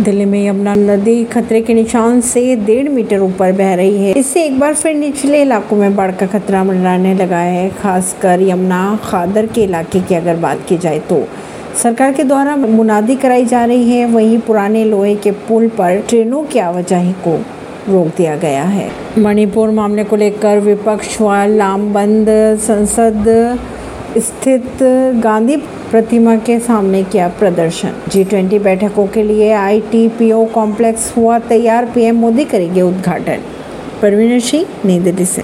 दिल्ली में यमुना नदी खतरे के निशान से डेढ़ मीटर ऊपर बह रही है। इससे एक बार फिर निचले इलाकों में बाढ़ का खतरा मंडराने लगा है। खासकर यमुना, खादर के इलाके की अगर बात की जाए तो। सरकार के द्वारा मुनादी कराई जा रही है। वहीं पुराने लोहे के पुल पर ट्रेनों की आवाजाही को रोक दिया गया है। मणिपुर मामले को लेकर विपक्ष व लामबंद संसद स्थित गांधी प्रतिमा के सामने किया प्रदर्शन। जी ट्वेंटी बैठकों के लिए आईटीपीओ कॉम्प्लेक्स हुआ तैयार। पीएम मोदी करेंगे उद्घाटन। परवीन सिंह, नई दिल्ली से।